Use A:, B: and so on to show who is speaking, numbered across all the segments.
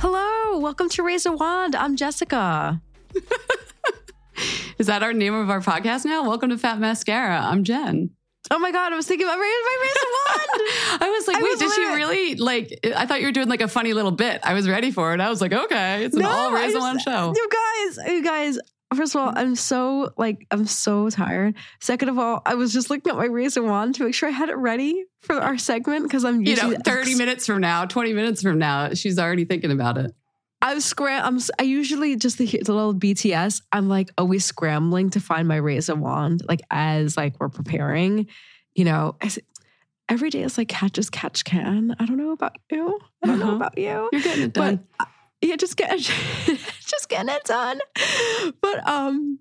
A: Hello, welcome to Raise a Wand. I'm Jessica.
B: Is that our name of our podcast now? Welcome to Fat Mascara. I'm Jen.
A: Oh my God, I was thinking about Raise my Raise a Wand.
B: I was like,
A: I
B: wait,
A: was
B: did she really like? I thought you were doing like a funny little bit. I was ready for it. I was like, okay, it's an
A: No,
B: all raise
A: just-
B: one show.
A: You guys, you guys. First of all, I'm so like I'm so tired. Second of all, I was just looking at my razor wand to make sure I had it ready for our segment because I'm
B: You
A: usually
B: know, 30 minutes from now, 20 minutes from now, she's already thinking about it.
A: I'm scram. I'm. I usually just the, the little BTS. I'm like always scrambling to find my razor wand, like as like we're preparing. You know, as, every day is like catch as catch can. I don't know about you. I don't know
B: Uh-huh.
A: about you.
B: You're getting it
A: but
B: done.
A: uh, yeah, just get just getting it done. But um,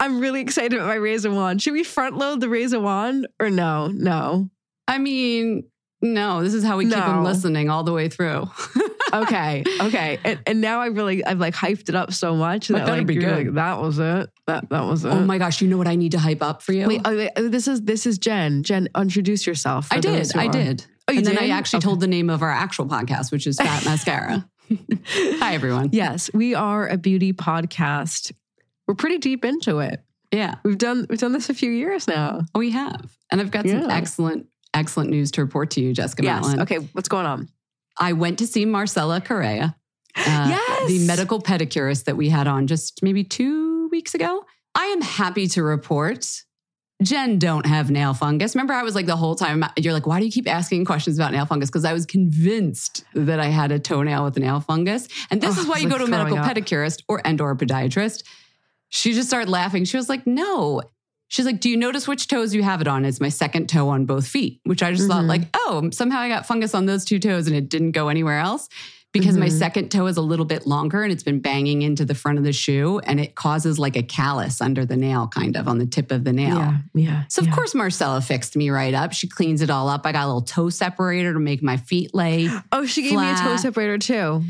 A: I'm really excited about my razor wand. Should we front load the razor wand or no? No.
B: I mean, no, this is how we keep them listening all the way through.
A: Okay, okay. And, and now I really I've like hyped it up so much
B: That
A: that like,
B: be good.
A: like that was it. That that was it.
B: oh my gosh, you know what I need to hype up for you?
A: Wait, oh, wait, oh, this is this is Jen. Jen, introduce yourself.
B: I did. I did.
A: Oh, you
B: and then? I actually
A: Okay.
B: told the name of our actual podcast, which is Fat Mascara. Hi, everyone.
A: Yes, we are a beauty podcast. We're pretty deep into it.
B: Yeah,
A: We've done we've done this a few years now.
B: we have. And I've got some excellent, excellent news to report to you, Jessica
A: Yes.
B: Matlin.
A: Okay, what's going on?
B: I went to see Marcella Correa, uh,
A: Yes!
B: the medical pedicurist that we had on just maybe two weeks ago. I am happy to report Jen don't have nail fungus. Remember, I was like the whole time, you're like, why do you keep asking questions about nail fungus? Because I was convinced that I had a toenail with nail fungus. And this
A: Oh,
B: is why you go to a medical
A: up.
B: pedicurist or and or a podiatrist. She just started laughing. She was like, no. She's like, do you notice which toes you have it on? It's my second toe on both feet, which I just thought
A: Mhm.
B: like, oh, somehow I got fungus on those two toes and it didn't go anywhere else because my
A: Mhm.
B: second toe is a little bit longer and it's been banging into the front of the shoe and it causes like a callus under the nail, kind of on the tip of the nail.
A: Yeah, yeah.
B: So of
A: yeah.
B: course Marcella fixed me right up. She cleans it all up. I got a little toe separator to make my feet lay.
A: Oh, she gave me a toe separator too.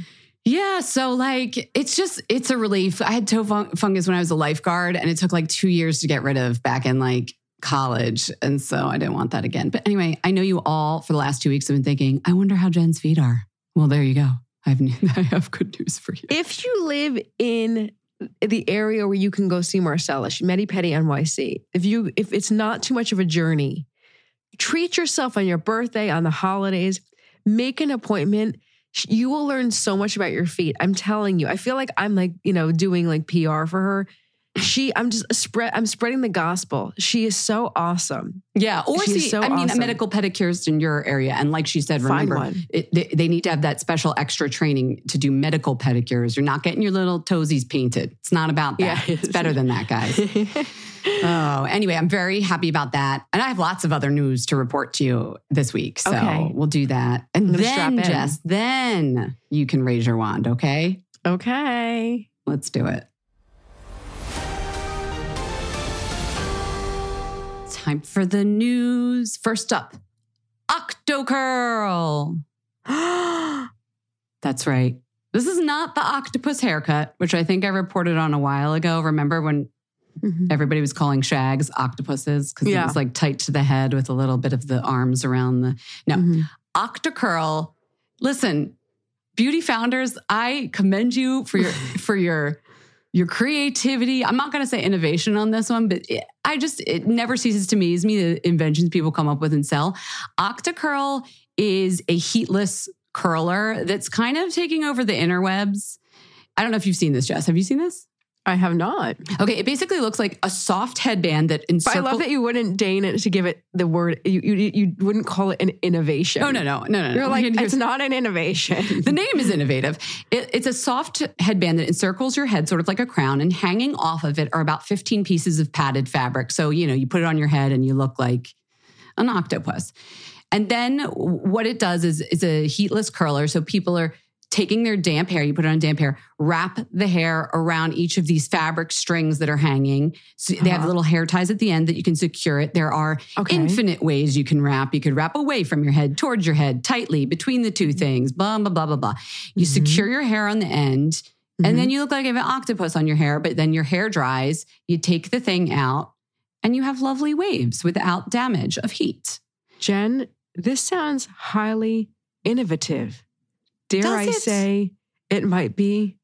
B: Yeah, so like it's just it's a relief. I had toe fun- fungus when I was a lifeguard and it took like 2 years to get rid of back in like college and so I didn't want that again. But anyway, I know you all for the last 2 weeks have been thinking, I wonder how Jen's feet are. Well, there you go. I have I have good news for you.
A: If you live in the area where you can go see Marcella, Petty NYC. If you if it's not too much of a journey, treat yourself on your birthday, on the holidays, make an appointment. You will learn so much about your feet. I'm telling you. I feel like I'm like, you know, doing like PR for her. She I'm just spread I'm spreading the gospel. She is so awesome.
B: Yeah, or
A: She's
B: see,
A: so
B: I mean,
A: awesome.
B: a medical pedicurist in your area, and like she said, remember, it, they, they need to have that special extra training to do medical pedicures. You're not getting your little toesies painted. It's not about that.
A: Yeah.
B: it's better than that, guys. oh, anyway, I'm very happy about that, and I have lots of other news to report to you this week. So
A: Okay.
B: we'll do that, and
A: I'm
B: then. Jess, then you can raise your wand. Okay,
A: okay.
B: let's do it. Time for the news. First up, Octocurl. That's right. This is not the octopus haircut, which I think I reported on a while ago. Remember when
A: Mhm.
B: everybody was calling shags octopuses because it was like tight to the head with a little bit of the arms around the. No,
A: Mhm.
B: Octocurl. Listen, beauty founders, I commend you for your for your your creativity. I'm not going to say innovation on this one, but it, I just it never ceases to amaze me the inventions people come up with and sell. Octocurl is a heatless curler that's kind of taking over the interwebs. I don't know if you've seen this, Jess. Have you seen this?
A: I have not.
B: Okay, it basically looks like a soft headband that
A: But I love that you wouldn't deign it to give it the word. You you, you wouldn't call it an innovation.
B: Oh no no no no! no.
A: You're like it's not an innovation.
B: The name is innovative. It, it's a soft headband that encircles your head, sort of like a crown, and hanging off of it are about 15 pieces of padded fabric. So, you know, you put it on your head and you look like an octopus. And then what it does is it's a heatless curler. So people are taking their damp hair, you put it on damp hair, wrap the hair around each of these fabric strings that are hanging. So they have
A: Uh-huh.
B: little hair ties at the end that you can secure it. There are
A: Okay.
B: infinite ways you can wrap. You could wrap away from your head, towards your head, tightly between the two things, blah, blah, blah, blah, blah. You
A: Mhm.
B: secure your hair on the end,
A: Mm-hmm.
B: and then you look like you have an octopus on your hair, but then your hair dries. You take the thing out, and you have lovely waves without damage of heat.
A: Jen, this sounds highly innovative. Dare
B: Does
A: I
B: it?
A: say it might be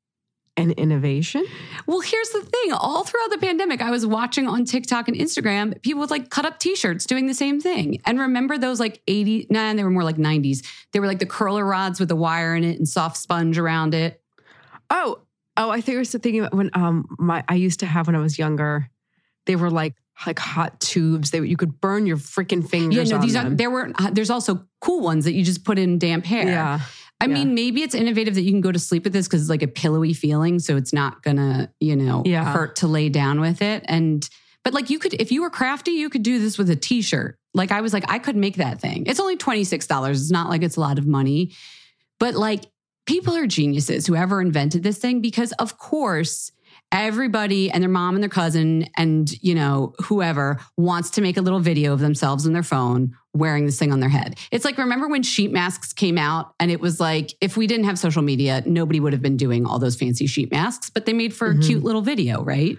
A: an innovation?
B: Well, here's the thing. All throughout the pandemic, I was watching on TikTok and Instagram people with like cut up t-shirts doing the same thing. And remember those like 80, nah, they were more like 90s. They were like the curler rods with the wire in it and soft sponge around it.
A: Oh, oh, I think I was thinking about when um my I used to have when I was younger. They were like like hot tubes. They you could burn your freaking fingers.
B: Yeah, no, these are there were uh, there's also cool ones that you just put in damp hair.
A: Yeah,
B: I
A: yeah.
B: mean, maybe it's innovative that you can go to sleep with this because it's like a pillowy feeling, so it's not gonna, you know,
A: Yeah.
B: hurt to lay down with it. And but like you could, if you were crafty, you could do this with a t-shirt. Like I was like, I could make that thing. It's only twenty six dollars. It's not like it's a lot of money, but like people are geniuses. Whoever invented this thing, because of course. Everybody and their mom and their cousin and you know whoever wants to make a little video of themselves on their phone wearing this thing on their head. It's like remember when sheet masks came out and it was like if we didn't have social media, nobody would have been doing all those fancy sheet masks, but they made for
A: Mhm.
B: a cute little video, right?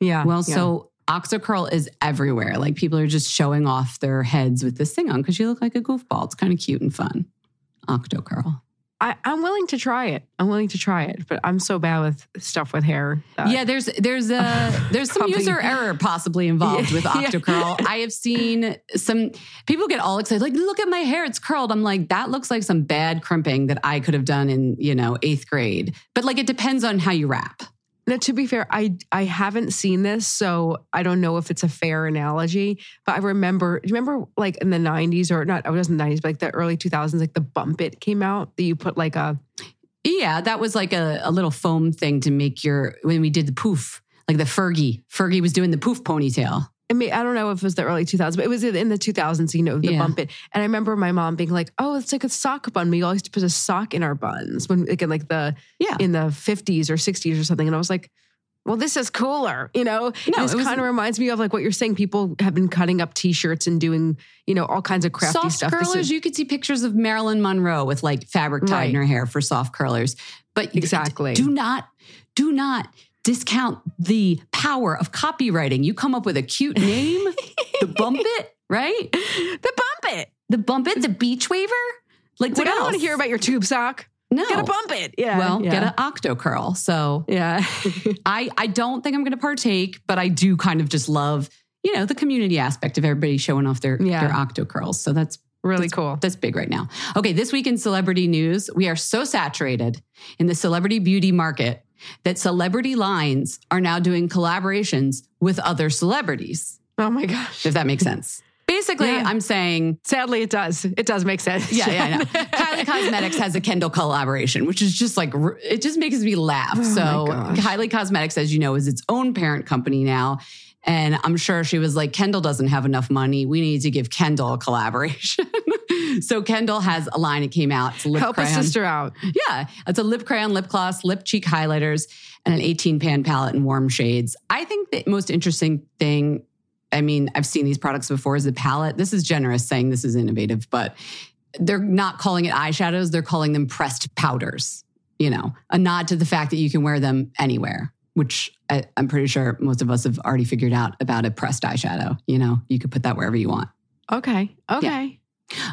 A: yeah.
B: Well,
A: yeah.
B: so Octocurl is everywhere. Like people are just showing off their heads with this thing on because you look like a goofball. It's kind of cute and fun. Octocurl.
A: I, I'm willing to try it. I'm willing to try it, but I'm so bad with stuff with hair.
B: yeah, there's there's a there's some user error possibly involved
A: Yeah,
B: with
A: yeah.
B: Octocurl. I have seen some people get all excited, like, look at my hair, it's curled. I'm like, that looks like some bad crimping that I could have done in, you know, eighth grade. But like it depends on how you wrap.
A: Now, to be fair, I I haven't seen this, so I don't know if it's a fair analogy. But I remember, do you remember like in the '90s or not? I wasn't the '90s, but like the early 2000s, like the Bump It came out that you put like a
B: Yeah, that was like a, a little foam thing to make your when we did the poof, like the Fergie. Fergie was doing the poof ponytail.
A: I mean, I don't know if it was the early 2000s, but it was in the 2000s, you know, the
B: Yeah.
A: bump it. And I remember my mom being like, oh, it's like a sock bun. We all used to put a sock in our buns when, like, in like the,
B: Yeah.
A: in the 50s or 60s or something. And I was like, well, this is cooler, you know?
B: No,
A: this kind of reminds me of like what you're saying. People have been cutting up t-shirts and doing, you know, all kinds of crafty
B: soft
A: stuff.
B: Curlers,
A: is-
B: you could see pictures of Marilyn Monroe with like fabric tied
A: Right.
B: in her hair for soft curlers. But
A: Exactly.
B: do not, do not discount the power of copywriting. You come up with a cute name, the bump it, right?
A: the bump it.
B: The bump it, the beach waver. Like what
A: I don't want to hear about your tube sock.
B: no.
A: Get a bump it. Yeah.
B: Well,
A: yeah.
B: get an octo curl. So
A: Yeah.
B: I I don't think I'm going to partake, but I do kind of just love you know the community aspect of everybody showing off their
A: Yeah.
B: their octo curls. So that's
A: really
B: that's,
A: cool.
B: That's big right now. Okay, this week in celebrity news, we are so saturated in the celebrity beauty market that celebrity lines are now doing collaborations with other celebrities.
A: Oh my gosh.
B: If that makes sense. Basically,
A: Yeah.
B: I'm saying
A: Sadly, it does. It does make sense.
B: yeah, yeah, I know. Kylie Cosmetics has a Kendall collaboration, which is just like it just makes me laugh.
A: Oh
B: so. Kylie Cosmetics, as you know, is its own parent company now. And I'm sure she was like, Kendall doesn't have enough money. We need to give Kendall a collaboration. so Kendall has a line that came out. It's lip
A: Help a sister out.
B: Yeah, it's a lip crayon, lip gloss, lip cheek highlighters, and an 18 pan palette in warm shades. I think the most interesting thing, I mean, I've seen these products before, is the palette. This is generous saying this is innovative, but they're not calling it eyeshadows, they're calling them pressed powders. You know, a nod to the fact that you can wear them anywhere, which I, I'm pretty sure most of us have already figured out about a pressed eyeshadow. You know, you could put that wherever you want.
A: Okay. Okay.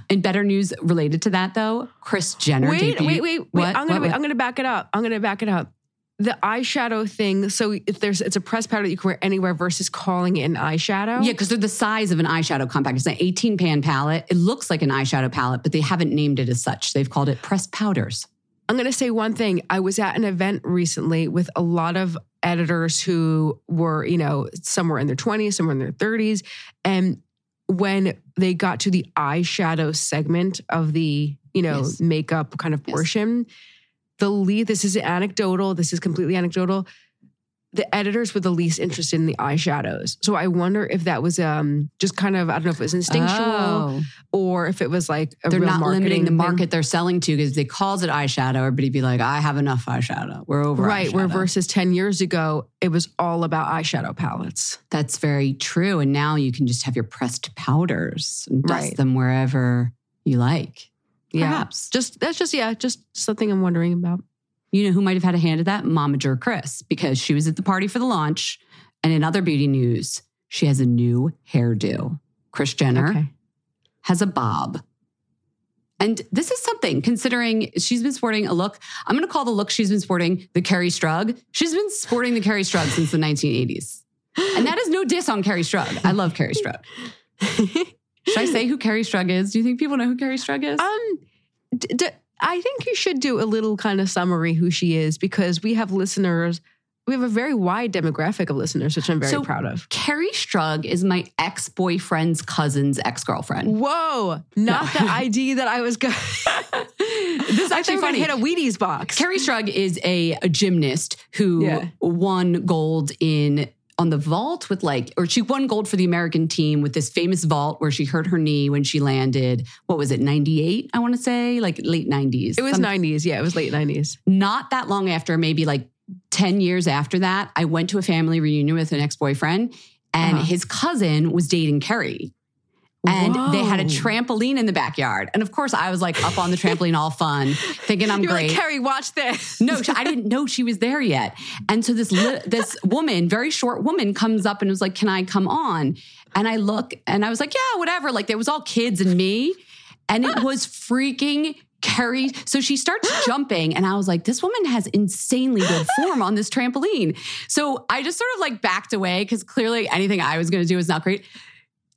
B: And better news related to that, though, Kris Jenner.
A: Wait,
B: debuted-
A: wait, wait, wait.
B: What?
A: I'm gonna
B: What?
A: wait,
B: What?
A: I'm gonna back it up. I'm gonna back it up. The eyeshadow thing. So if there's it's a pressed powder that you can wear anywhere versus calling it an eyeshadow.
B: Yeah, because they're the size of an eyeshadow compact. It's an 18 pan palette. It looks like an eyeshadow palette, but they haven't named it as such. They've called it pressed powders.
A: I'm gonna say one thing. I was at an event recently with a lot of editors who were, you know, somewhere in their 20s, somewhere in their 30s, and when they got to the eyeshadow segment of the, you know,
B: Yes.
A: makeup kind of
B: Yes.
A: portion, the lead, this is anecdotal, this is completely anecdotal. The editors were the least interested in the eyeshadows. So I wonder if that was um just kind of, I don't know if it was instinctual
B: Oh.
A: or if it was like a
B: They're
A: real
B: not limiting the
A: thing.
B: market they're selling to because they calls it eyeshadow. Everybody'd be like, I have enough eyeshadow. We're over
A: Right. Where
B: eyeshadow."
A: versus 10 years ago, it was all about eyeshadow palettes.
B: That's very true. And now you can just have your pressed powders and dust
A: Right.
B: them wherever you like.
A: Yeah.
B: Perhaps.
A: Just that's just yeah, just something I'm wondering about.
B: You know who might have had a hand at that? Momager Kris, because she was at the party for the launch. And in other beauty news, she has a new hairdo. Kris Jenner
A: Okay.
B: has a bob. And this is something considering she's been sporting a look. I'm going to call the look she's been sporting the Kerri Strug. She's been sporting the Kerri Strug since the 1980s. And that is no diss on Kerri Strug. I love Kerri Strug. Should I say who Kerri Strug is? Do you think people know who Kerri Strug is?
A: um d- d- I think you should do a little kind of summary who she is because we have listeners. We have a very wide demographic of listeners, which I'm very
B: So-
A: proud of.
B: Kerri Strug is my ex boyfriend's cousin's ex girlfriend.
A: Whoa, not the ID that I was going.
B: this is actually funny.
A: hit a Wheaties box.
B: Kerri Strug is a, a gymnast who
A: Yeah.
B: won gold in on the vault with like, or she won gold for the American team with this famous vault where she hurt her knee when she landed. What was it, 98? I want to say, like late 90s.
A: It was
B: Some-
A: 90s. Yeah, it was late 90s.
B: Not that long after, maybe like 10 years after that, I went to a family reunion with an ex boyfriend and
A: Uh-huh.
B: his cousin was dating Kerri. And they had a trampoline in the backyard. And of course, I was like up on the trampoline, all fun, thinking I'm
A: You were
B: great.
A: like, Kerri, watch this.
B: No, I didn't know she was there yet. And so this li- this woman, very short woman, comes up and was like, "Can I come on?" And I look, and I was like, "Yeah, whatever." Like there was all kids and me, and it was freaking. Kerri, so she starts jumping, and I was like, "This woman has insanely good form on this trampoline." So I just sort of like backed away because clearly anything I was going to do was not great.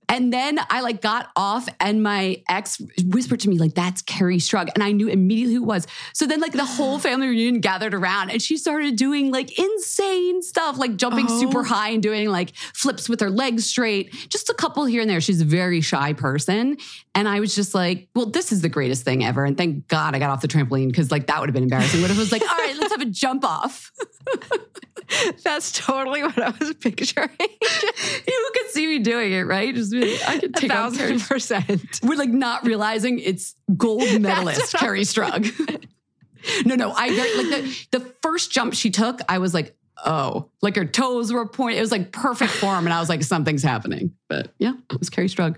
B: And then I like got off and my ex whispered to me, like, that's Kerri Strug. And I knew immediately who it was. So then like the whole family reunion gathered around and she started doing like insane stuff, like jumping
A: Oh.
B: super high and doing like flips with her legs straight. Just a couple here and there. She's a very shy person. And I was just like, well, this is the greatest thing ever. And thank God I got off the trampoline because like that would have been embarrassing. What if it was like, all right, let's have a jump off?
A: That's totally what I was picturing.
B: you could see me doing it, right? Just I could
A: A
B: take on
A: thousand percent.
B: We're like not realizing it's gold medalist Kerri Strug. no, no, I very, like the the first jump she took, I was like, oh, like her toes were pointing. It was like perfect form, and I was like, something's happening. But yeah, it was Kerri Strug.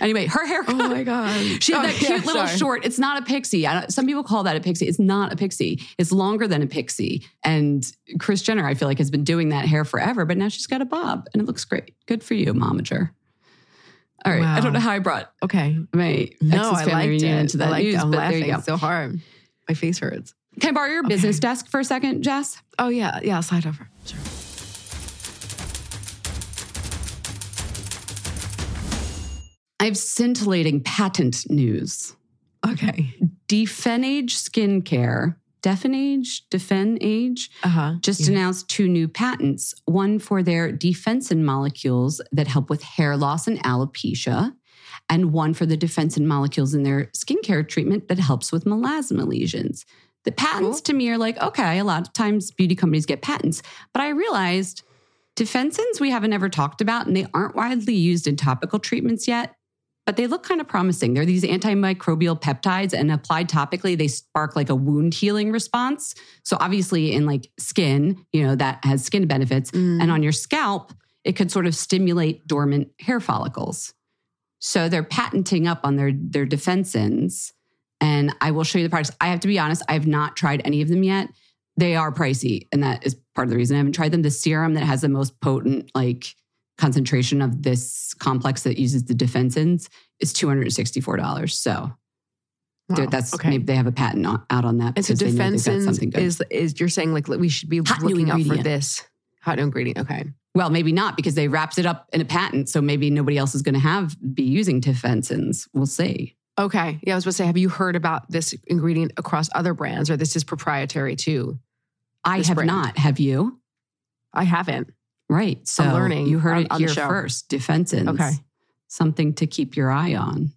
B: Anyway, her haircut.
A: Oh my God.
B: She had
A: Oh,
B: that cute
A: yeah,
B: little
A: sorry.
B: short. It's not a pixie. I don't, some people call that a pixie. It's not a pixie. It's longer than a pixie. And Kris Jenner, I feel like, has been doing that hair forever, but now she's got a bob and it looks great. Good for you, momager. All right. I don't know how I brought
A: Okay.
B: my
A: No,
B: ex's
A: I
B: family
A: liked
B: reunion
A: it.
B: into that news,
A: it. I'm
B: but
A: laughing
B: there you go.
A: so hard. My face hurts.
B: Can I borrow your business desk for a second, Jess?
A: Oh yeah, yeah. Slide over. Sure.
B: I have scintillating patent news.
A: Okay.
B: Defenage Skincare, Defenage, Defenage,
A: Uh huh.
B: just announced two new patents one for their defensin molecules that help with hair loss and alopecia, and one for the defensin molecules in their skincare treatment that helps with melasma lesions. The patents
A: Cool.
B: to me are like, okay, a lot of times beauty companies get patents, but I realized defensins we haven't ever talked about and they aren't widely used in topical treatments yet. But they look kind of promising. They're these antimicrobial peptides, and applied topically, they spark like a wound healing response. So obviously, in like skin, you know that has skin benefits,
A: Mm.
B: and on your scalp, it could sort of stimulate dormant hair follicles. So they're patenting up on their their defensins, and I will show you the products. I have to be honest; I have not tried any of them yet. They are pricey, and that is part of the reason I haven't tried them. The serum that has the most potent like concentration of this complex that uses the defensins is two hundred and sixty four dollars. So they're-
A: Wow.
B: that's
A: okay.
B: maybe they have a patent on, out on that.
A: And so
B: because they know they've got
A: defensins is is you're saying like we should be
B: Hot
A: looking out for this hot new ingredient. Okay.
B: Well, maybe not because they wrapped it up in a patent. So maybe nobody else is going to have be using defensins. We'll see.
A: Okay. Yeah, I was going to say, have you heard about this ingredient across other brands or this is proprietary too?
B: I have
A: brand.
B: not. Have you?
A: I haven't.
B: Right. So
A: learning
B: you heard
A: on-
B: it
A: on
B: here first. Defensins.
A: Okay.
B: Something to keep your eye on.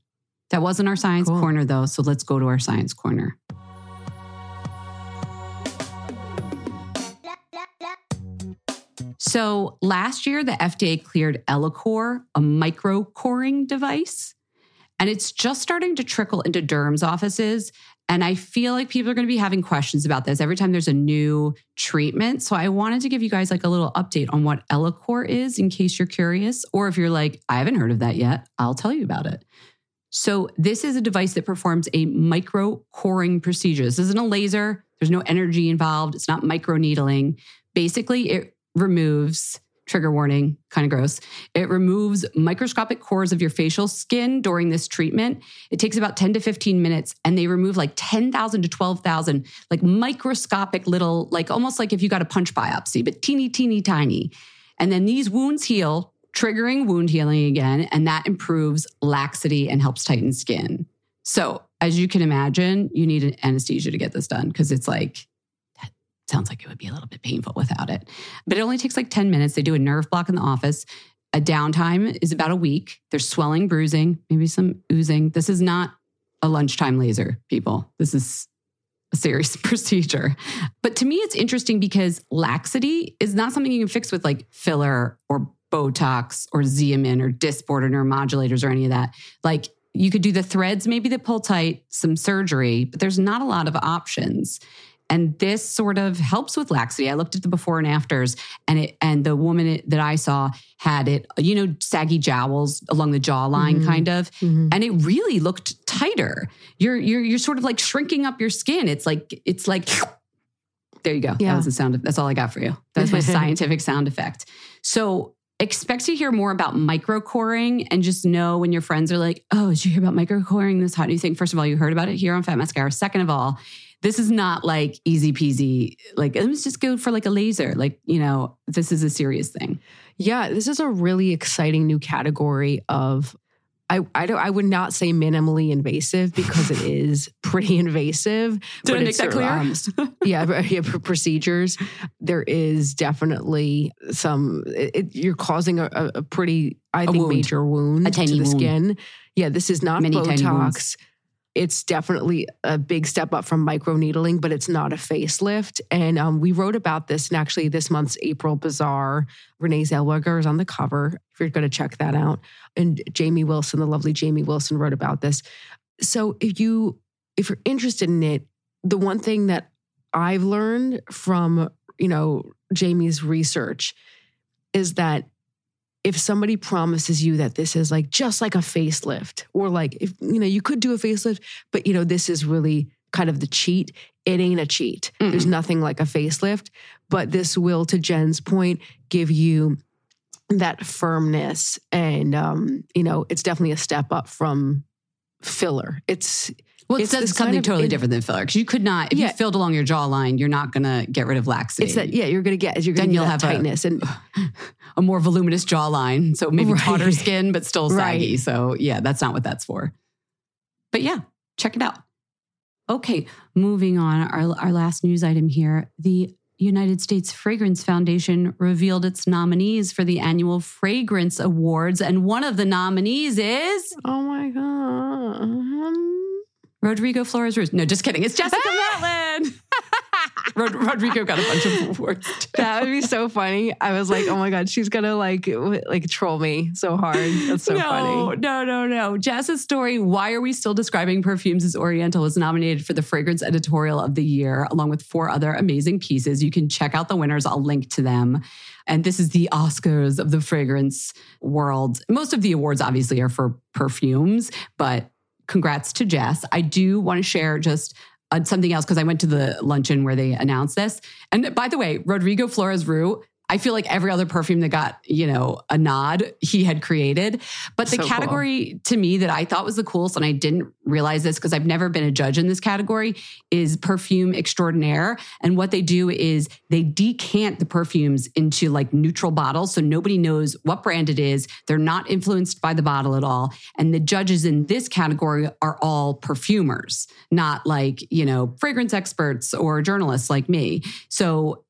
B: That wasn't our science
A: Cool.
B: corner though. So let's go to our science corner. So last year, the FDA cleared Ellacor, a micro coring device, and it's just starting to trickle into derms offices. And I feel like people are going to be having questions about this every time there's a new treatment. So I wanted to give you guys like a little update on what Ellacor is in case you're curious. Or if you're like, I haven't heard of that yet, I'll tell you about it. So this is a device that performs a micro coring procedure. This isn't a laser. There's no energy involved. It's not micro needling. Basically, it removes trigger warning, kind of gross. It removes microscopic cores of your facial skin during this treatment. It takes about 10 to 15 minutes and they remove like 10,000 to 12,000 like microscopic little like almost like if you got a punch biopsy, but teeny teeny tiny. And then these wounds heal, triggering wound healing again, and that improves laxity and helps tighten skin. So, as you can imagine, you need an anesthesia to get this done because it's like, sounds like it would be a little bit painful without it. But it only takes like 10 minutes. They do a nerve block in the office. A downtime is about a week. There's swelling, bruising, maybe some oozing. This is not a lunchtime laser, people. This is a serious procedure. But to me, it's interesting because laxity is not something you can fix with like filler or Botox or Xeomin or Dysport or neuromodulators or any of that. Like you could do the threads, maybe that pull tight, some surgery, but there's not a lot of options. And this sort of helps with laxity. I looked at the before and afters, and it and the woman that I saw had it, you know, saggy jowls along the jawline,
A: Mhm.
B: kind of
A: Mm-hmm.
B: and it really looked tighter. You're you're you're sort of like shrinking up your skin. It's like it's like there you go.
A: Yeah.
B: That was the sound. Of, that's all I got for you. That's my scientific sound effect. So expect to hear more about microcoring and just know when your friends are like, "Oh, did you hear about microcoring? This hot you think?" First of all, you heard about it here on Fat Mascara. Second of all, This is not like easy peasy. Like, let's just go for like a laser. Like, you know, this is a serious thing.
A: Yeah, this is a really exciting new category of I, I don't I would not say minimally invasive because it is pretty invasive.
B: Did I make that clear? Um,
A: yeah, yeah, procedures. There is definitely some. It, you're causing a, a pretty, I think, wound. major wound
B: a tiny
A: to the
B: wound.
A: skin. Yeah, this is not
B: Many
A: Botox it's definitely a big step up from microneedling, but it's not a facelift. And um, we wrote about this in actually this month's April Bazaar. Renee Zellweger is on the cover, if you're going to check that out. And Jamie Wilson, the lovely Jamie Wilson, wrote about this. So if you if you're interested in it, the one thing that I've learned from you know Jamie's research is that if somebody promises you that this is like just like a facelift or like if you know you could do a facelift but you know this is really kind of the cheat. It ain't a cheat. Mm there's nothing like a facelift but this will to jen's point give you that firmness and um you know it's definitely a step up from filler. It's
B: well, it's, it's something totally different than filler because you could not, if yeah. you filled along your jawline, you're not going to get rid of laxity.
A: It's that, yeah, you're going to get, you're going to have tightness a, and
B: a more voluminous jawline. So maybe right. tauter skin, but still saggy. Right. So yeah, that's not what that's for. But yeah, check it out. Okay, moving on. Our, our last news item here. The United States Fragrance Foundation revealed its nominees for the annual Fragrance Awards. And one of the nominees is.
A: Oh my God.
B: Rodrigo Flores-Roux. No, just kidding. It's Jessica ah! Matlin. Rod- Rodrigo got a bunch of awards. Too.
A: That would be so funny. I was like, oh my god, she's gonna like like troll me so hard. That's so
B: no,
A: funny.
B: No, no, no. Jess's story. Why are we still describing perfumes as Oriental? Was nominated for the fragrance editorial of the year, along with four other amazing pieces. You can check out the winners. I'll link to them. And this is the Oscars of the fragrance world. Most of the awards, obviously, are for perfumes, but congrats to Jess. I do want to share just uh, something else because I went to the luncheon where they announced this. And by the way, Rodrigo Flores Ruz I feel like every other perfume that got, you know, a nod, he had created. But the so category cool. to me that I thought was the coolest, and I didn't realize this because I've never been a judge in this category, is perfume extraordinaire. And what they do is they decant the perfumes into like neutral bottles. So nobody knows what brand it is. They're not influenced by the bottle at all. And the judges in this category are all perfumers, not like, you know, fragrance experts or journalists like me. So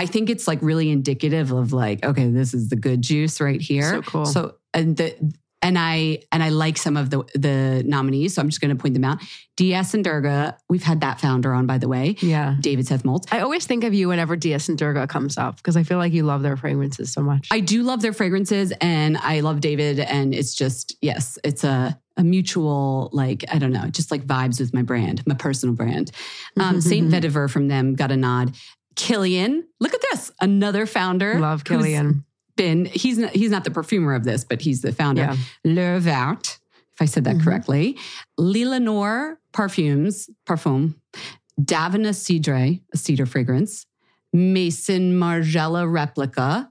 B: I think it's like really indicative of like, okay, this is the good juice right here.
A: So cool.
B: So and the and I and I like some of the the nominees, so I'm just going to point them out. DS and Durga, we've had that founder on, by the way.
A: Yeah,
B: David Seth Moltz.
A: I always think of you whenever DS and Durga comes up because I feel like you love their fragrances so much.
B: I do love their fragrances, and I love David, and it's just yes, it's a a mutual like I don't know, just like vibes with my brand, my personal brand. Um, Saint Vetiver from them got a nod, Kilian. Look at this. Another founder.
A: Love Kilian.
B: Been he's not, he's not the perfumer of this, but he's the founder. Yeah. Le Vert, if I said that mm-hmm. correctly. L'Ilaneur Parfums, Parfum. Davina Cedre, a cedar fragrance. Maison Margiela Replica.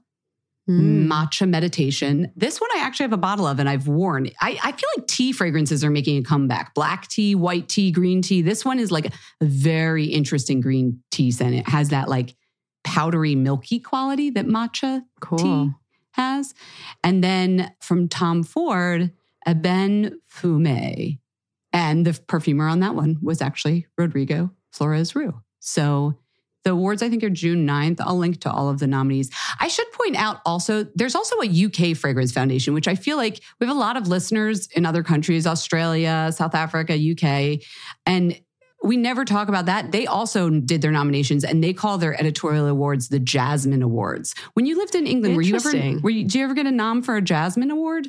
B: Mm. Matcha meditation. This one I actually have a bottle of and I've worn. I, I, feel like tea fragrances are making a comeback. Black tea, white tea, green tea. This one is like a very interesting green tea scent. It has that like powdery, milky quality that matcha cool. tea has. And then from Tom Ford, Ebene Fumé. And the perfumer on that one was actually Rodrigo Flores-Roux. So the awards, I think, are June 9th. I'll link to all of the nominees. I should point out also, there's also a UK Fragrance Foundation, which I feel like we have a lot of listeners in other countries, Australia, South Africa, UK. And we never talk about that. They also did their nominations and they call their editorial awards the Jasmine Awards. When you lived in England, were you ever were you, did you ever get a nom for a Jasmine Award?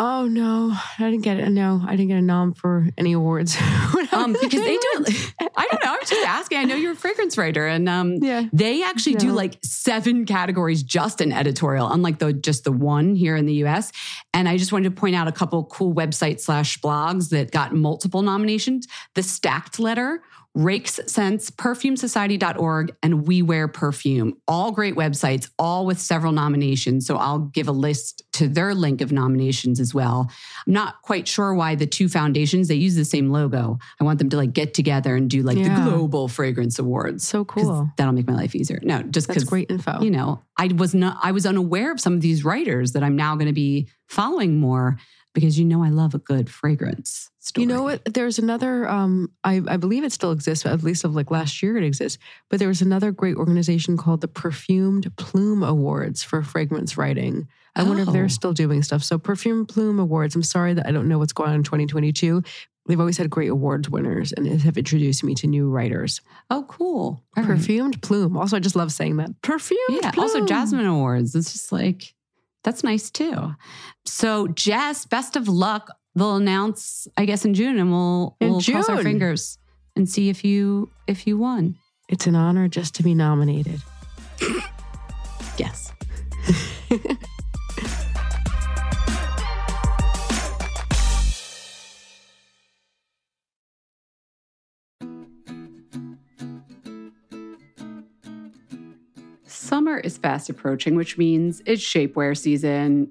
A: Oh no, I didn't get it. No, I didn't get a nom for any awards.
B: um, because they do. It I don't know. I was just asking. I know you're a fragrance writer, and um, yeah. they actually no. do like seven categories just in editorial, unlike the just the one here in the U.S. And I just wanted to point out a couple cool websites slash blogs that got multiple nominations. The Stacked Letter Rakes perfumesociety.org, and We Wear Perfume. All great websites, all with several nominations. So I'll give a list to their link of nominations as well. I'm not quite sure why the two foundations, they use the same logo. I want them to like get together and do like
A: Yeah.
B: the Global Fragrance Awards.
A: So cool.
B: That'll make my life easier. No, just because
A: great info.
B: you know, I was not I was unaware of some of these writers that I'm now going to be following more because you know I love a good fragrance story.
A: You know what? There's another. Um, I, I believe it still exists, at least of like last year it exists. But there was another great organization called the Perfumed Plume Awards for fragrance writing. I wonder if
B: Oh.
A: they're still doing stuff. So Perfume Plume Awards. I'm sorry that I don't know what's going on in 2022. They've always had great awards winners and have introduced me to new writers.
B: Oh, cool. All right.
A: Perfumed Plume. Also, I just love saying that. Perfumed.
B: Yeah. Also, Jasmine Awards. It's just like that's nice too. So, Jess, best of luck. They'll announce, I guess, in June, and we'll
A: In
B: we'll cross our fingers and see if you if you won.
A: It's an honor just to be nominated.
B: Yes. Summer is fast approaching, which means it's shapewear season.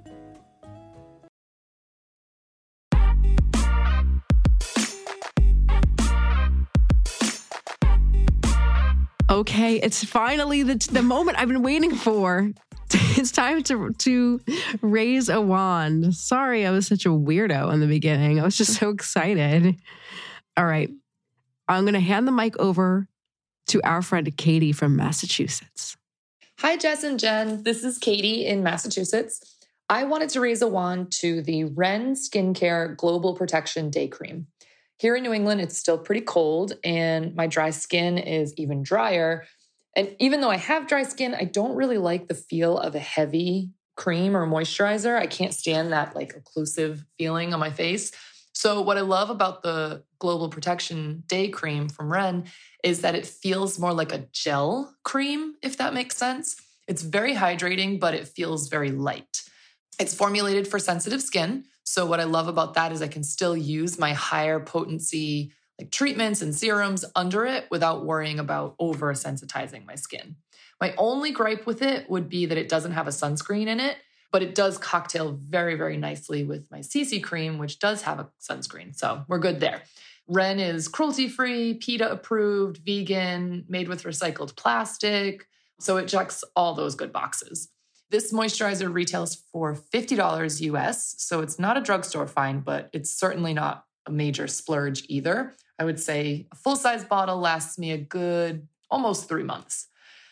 A: Okay, it's finally the the moment I've been waiting for. It's time to to raise a wand. Sorry, I was such a weirdo in the beginning. I was just so excited. All right, I'm going to hand the mic over to our friend Katie from Massachusetts.
C: Hi, Jess and Jen. This is Katie in Massachusetts. I wanted to raise a wand to the Ren Skincare Global Protection Day Cream. Here in New England, it's still pretty cold, and my dry skin is even drier. And even though I have dry skin, I don't really like the feel of a heavy cream or moisturizer. I can't stand that like occlusive feeling on my face. So, what I love about the Global Protection Day Cream from Ren is that it feels more like a gel cream, if that makes sense. It's very hydrating, but it feels very light. It's formulated for sensitive skin. So, what I love about that is I can still use my higher potency like treatments and serums under it without worrying about over sensitizing my skin. My only gripe with it would be that it doesn't have a sunscreen in it, but it does cocktail very, very nicely with my CC cream, which does have a sunscreen. So we're good there. Ren is cruelty free, PETA approved, vegan, made with recycled plastic. So it checks all those good boxes. This moisturizer retails for $50 US. So it's not a drugstore find, but it's certainly not a major splurge either. I would say a full size bottle lasts me a good almost three months.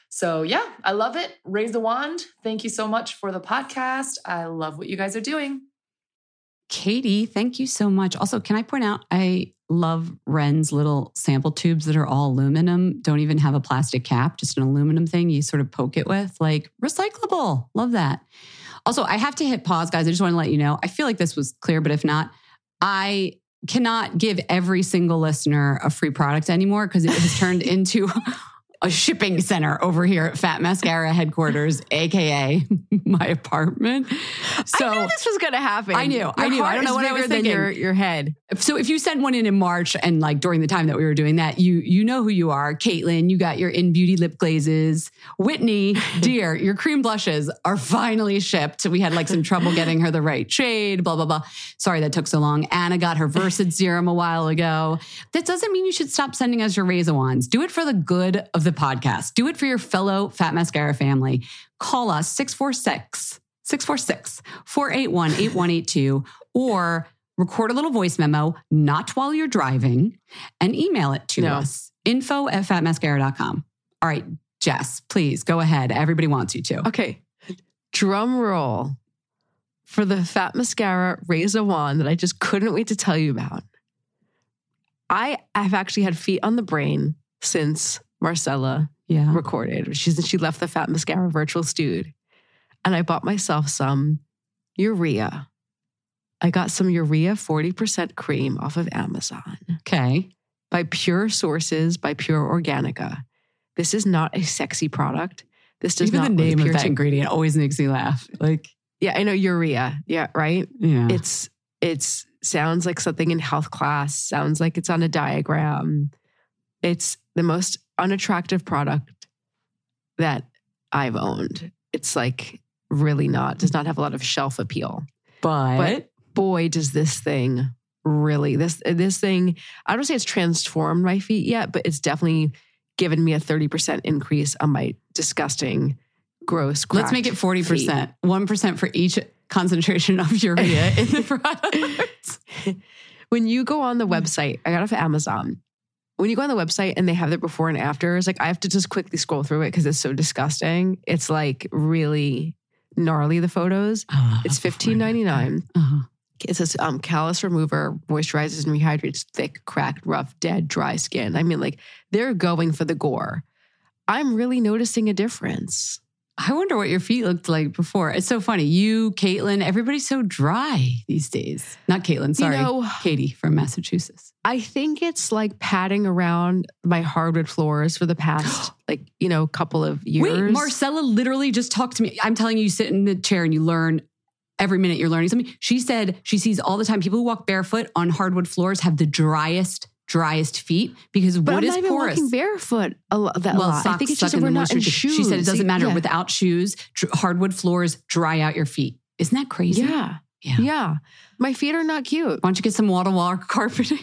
C: So, yeah, I love it. Raise a wand. Thank you so much for the podcast. I love what you guys are doing.
B: Katie, thank you so much. Also, can I point out, I love Ren's little sample tubes that are all aluminum, don't even have a plastic cap, just an aluminum thing you sort of poke it with, like recyclable. Love that. Also, I have to hit pause, guys. I just want to let you know. I feel like this was clear, but if not, I cannot give every single listener a free product anymore because it has turned into a shipping center over here at Fat Mascara headquarters, aka my apartment.
A: So I knew this was going to happen.
B: I knew.
A: Your
B: I knew. I don't know what I was thinking.
A: Your, your head.
B: So if you sent one in in March and like during the time that we were doing that, you you know who you are, Caitlin. You got your in beauty lip glazes. Whitney, dear, your cream blushes are finally shipped. We had like some trouble getting her the right shade. Blah blah blah. Sorry that took so long. Anna got her Versed serum a while ago. That doesn't mean you should stop sending us your razor wands. Do it for the good of the podcast. Do it for your fellow Fat Mascara family. Call us 646 646 481 8182 or record a little voice memo, not while you're driving, and email it to
A: No.
B: us info at fatmascara.com. All right, Jess, please go ahead. Everybody wants you to.
A: Okay. Drum roll for the Fat Mascara Razor Wand that I just couldn't wait to tell you about. I have actually had feet on the brain since Marcella
B: Yeah.
A: recorded. She's she left the Fat Mascara virtual stude. And I bought myself some urea. I got some urea 40% cream off of Amazon
B: Okay.
A: by Pure Sources by PurOrganica. This is not a sexy product. This does
B: Even
A: not
B: the name of that
A: to-
B: ingredient always makes me laugh. Like,
A: Yeah, I know urea. Yeah, right.
B: yeah.
A: It's it's sounds like something in health class. Sounds like it's on a diagram. It's the most unattractive product that I've owned. It's like really not does not have a lot of shelf appeal.
B: but,
A: But boy, does this thing really this this thing. I don't say it's transformed my feet yet, but it's definitely given me a 30% increase on my disgusting, gross.
B: Let's make it 40%. 1% for each concentration of urea in the product.
A: when you go on the website, I got off of Amazon. When you go on the website and they have the before and afters, like I have to just quickly scroll through it because it's so disgusting. It's like really gnarly, the photos.
B: Oh,
A: It's fifteen ninety nine. It says um, callus remover moisturizes and rehydrates thick, cracked, rough, dead, dry skin. I mean, like they're going for the gore. I'm really noticing a difference.
B: I wonder what your feet looked like before. It's so funny. You, Caitlin, everybody's so dry these days. Not Caitlin, sorry.
A: know-
B: Katie from Massachusetts.
A: I think it's like padding around my hardwood floors for the past, like, you know, couple of years.
B: Wait, Marcella literally just talked to me. I'm telling you, you sit in the chair and you learn every minute you're learning something. She said she sees all the time people who walk barefoot on hardwood floors have the driest, driest feet because
A: but
B: wood
A: I'm
B: is
A: not even
B: porous.
A: walking barefoot a lot. That
B: well,
A: lot.
B: socks
A: I think it's just
B: in
A: we're not in shoes.
B: She said it doesn't matter
A: Yeah.
B: without shoes. dr- Hardwood floors dry out your feet. Isn't that crazy?
A: Yeah.
B: Yeah.
A: Yeah. My feet are not cute.
B: Why don't you get some wall to wall carpeting?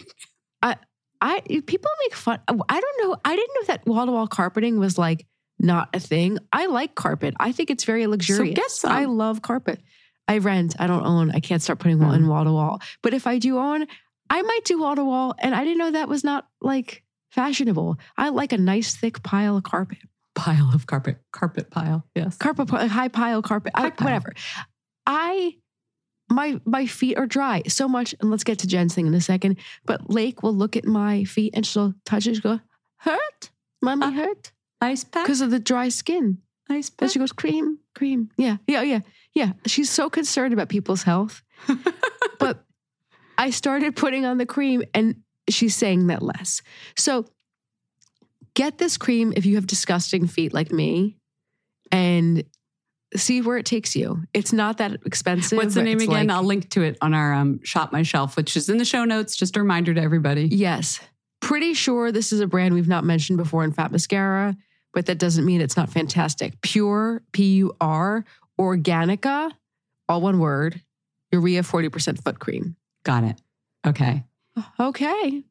A: I I people make fun. Oh, I don't know. I didn't know that wall to wall carpeting was like not a thing. I like carpet. I think it's very luxurious.
B: some.
A: I love carpet. I rent. I don't own. I can't start putting wall in wall to wall. But if I do own, I might do wall to wall. And I didn't know that was not like fashionable. I like a nice thick pile of carpet.
B: Pile of carpet. Carpet pile. Yes.
A: Carpet, high pile carpet. I,
B: pile.
A: whatever. I my my feet are dry so much. And let's get to Jen's thing in a second. But Lake will look at my feet and she'll touch it. She'll go, hurt, mommy,
B: Uh,
A: hurt,
B: Ice pack.
A: because of the dry skin.
B: Ice
A: And she goes, cream, cream. Yeah, yeah, yeah, yeah. She's so concerned about people's health. but I started putting on the cream and she's saying that less. So get this cream if you have disgusting feet like me and see where it takes you. It's not that expensive.
B: What's the name
A: it's
B: again?
A: like-
B: I'll link to it on our um, Shop My Shelf, which is in the show notes. Just a reminder to everybody.
A: Yes. Pretty sure this is a brand we've not mentioned before in Fat Mascara, but that doesn't mean it's not fantastic. Pure, P U R, Organica, all one word, Urea 40% foot cream.
B: Got it. Okay.
A: Okay.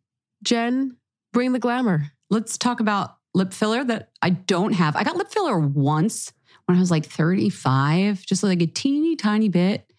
A: Jen, bring the glamour.
B: Let's talk about lip filler that I don't have. I got lip filler once when I was like 35, just like a teeny tiny bit.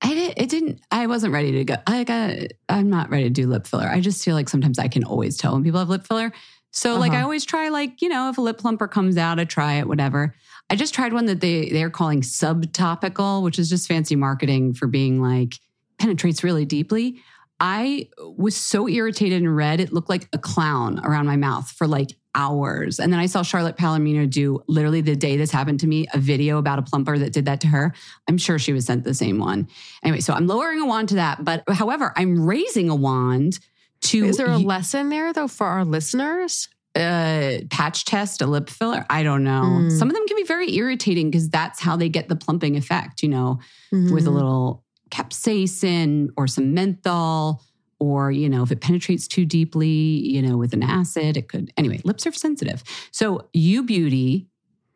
B: I did, it didn't, I wasn't ready to go. I got, I'm not ready to do lip filler. I just feel like sometimes I can always tell when people have lip filler. So like
A: Uh-huh.
B: I always try like, you know, if a lip plumper comes out, I try it, whatever. I just tried one that they they're calling subtopical, which is just fancy marketing for being like penetrates really deeply. I was so irritated and red, it looked like a clown around my mouth for like hours. And then I saw Charlotte Palermino do literally the day this happened to me, a video about a plumper that did that to her. I'm sure she was sent the same one. Anyway, so I'm lowering a wand to that. But however, I'm raising a wand to
A: Is there a
B: y-
A: lesson there, though, for our listeners?
B: uh, patch test, a lip filler. I don't know.
A: Mm.
B: Some of them can be very irritating because that's how they get the plumping effect, you know, with a
A: Mhm.
B: little capsaicin or some menthol. Or, you know, if it penetrates too deeply, you know, with an acid, it could. Anyway, lips are sensitive. So, U Beauty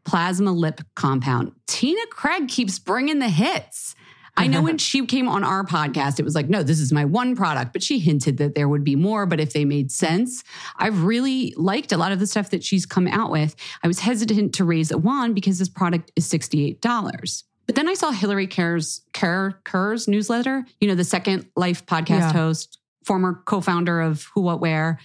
B: plasma lip compound. Tina Craig keeps bringing the hits. I know when she came on our podcast, it was like, no, this is my one product, but she hinted that there would be more, but if they made sense. I've really liked a lot of the stuff that she's come out with. I was hesitant to raise a wand because this product is $68. But then I saw Hillary Kerr's, Kerr, Kerr's newsletter, you know, the Second Life podcast
A: Yeah.
B: host, former co founder of Who, What, Wear.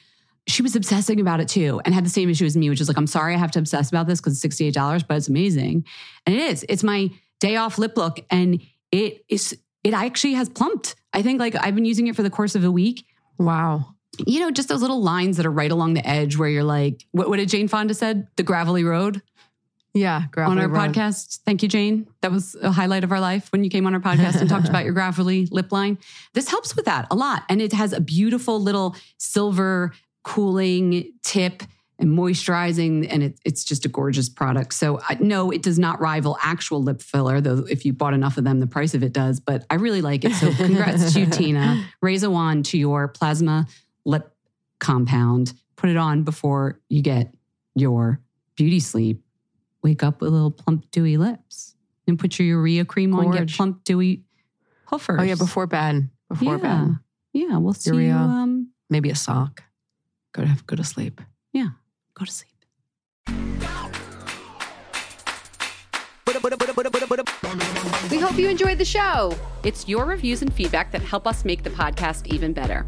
B: She was obsessing about it too and had the same issue as me, which is like, I'm sorry I have to obsess about this because it's $68, but it's amazing. And it is. It's my day off lip look. And it is, it actually has plumped. I think like I've been using it for the course of a week
A: Wow.
B: you know, just those little lines that are right along the edge where you're like, what, what did Jane Fonda said? The gravelly road
A: Yeah.
B: on our podcast. Thank you, Jane. That was a highlight of our life when you came on our podcast and talked about your gravelly lip line. This helps with that a lot. And it has a beautiful little silver cooling tip and moisturizing, and it, it's just a gorgeous product. So, I, no, it does not rival actual lip filler, though if you bought enough of them, the price of it does. But I really like it. So, congrats to you, Tina. Raise a wand to your plasma lip compound. Put it on before you get your beauty sleep. Wake up with little plump, dewy lips. And put your urea cream on, get plump, dewy hoofers.
A: Oh, yeah. Before bed. Before
B: yeah.
A: bed.
B: Yeah, we'll see
A: Urea.
B: you. Um,
A: Maybe a sock. Go to go to sleep.
B: yeah, go to sleep.
D: We hope you enjoyed the show.
B: It's your reviews and feedback that help us make the podcast even better.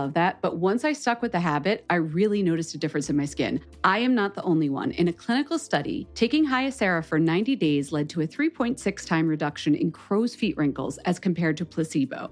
B: that. But once I stuck with the habit, I really noticed a difference in my skin. I am not the only one. In a clinical study, taking Hyacera for 90 days led to a 3.6 time reduction in crow's feet wrinkles as compared to placebo.